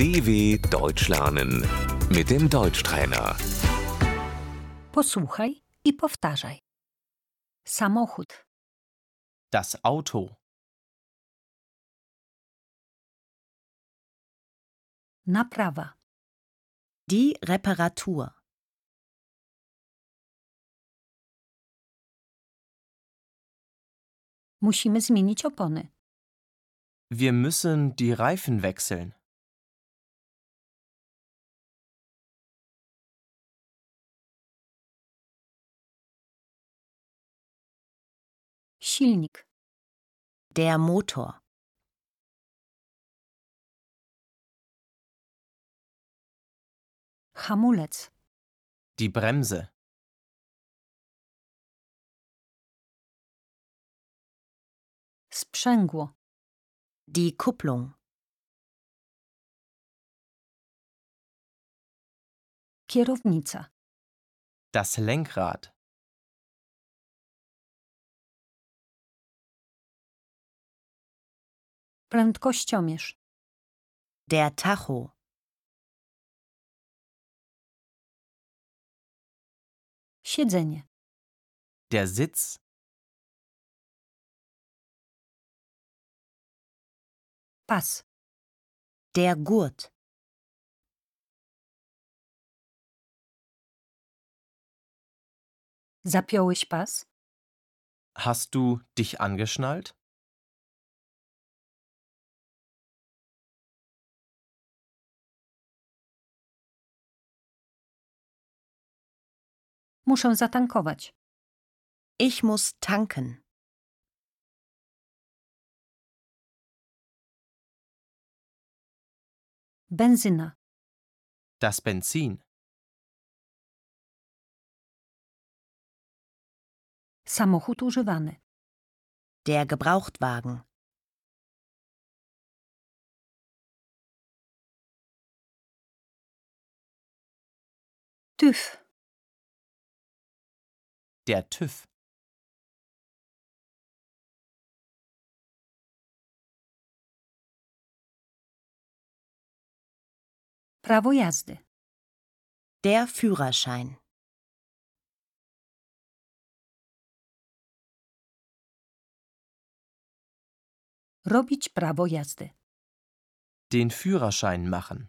DW Deutsch lernen mit dem Deutschtrainer. Posłuchaj i powtarzaj. Samochód, Das Auto. naprawa, Die Reparatur. musimy zmienić opony. Wir müssen die Reifen wechseln. Silnik, Der Motor. hamulec, Die Bremse. sprzęgło, Die Kupplung. kierownica, Das Lenkrad. Prędkościomierz, Der Tacho. siedzenie, Der Sitz. pas, Der Gurt. zapiąłeś pas, Hast du dich angeschnallt? Muszę zatankować, Ich muss tanken. benzyna, Das Benzin. samochód używany, Der Gebrauchtwagen. TÜV, Der TÜV. prawo jazdy, Der Führerschein. robić prawo jazdy, Den Führerschein machen.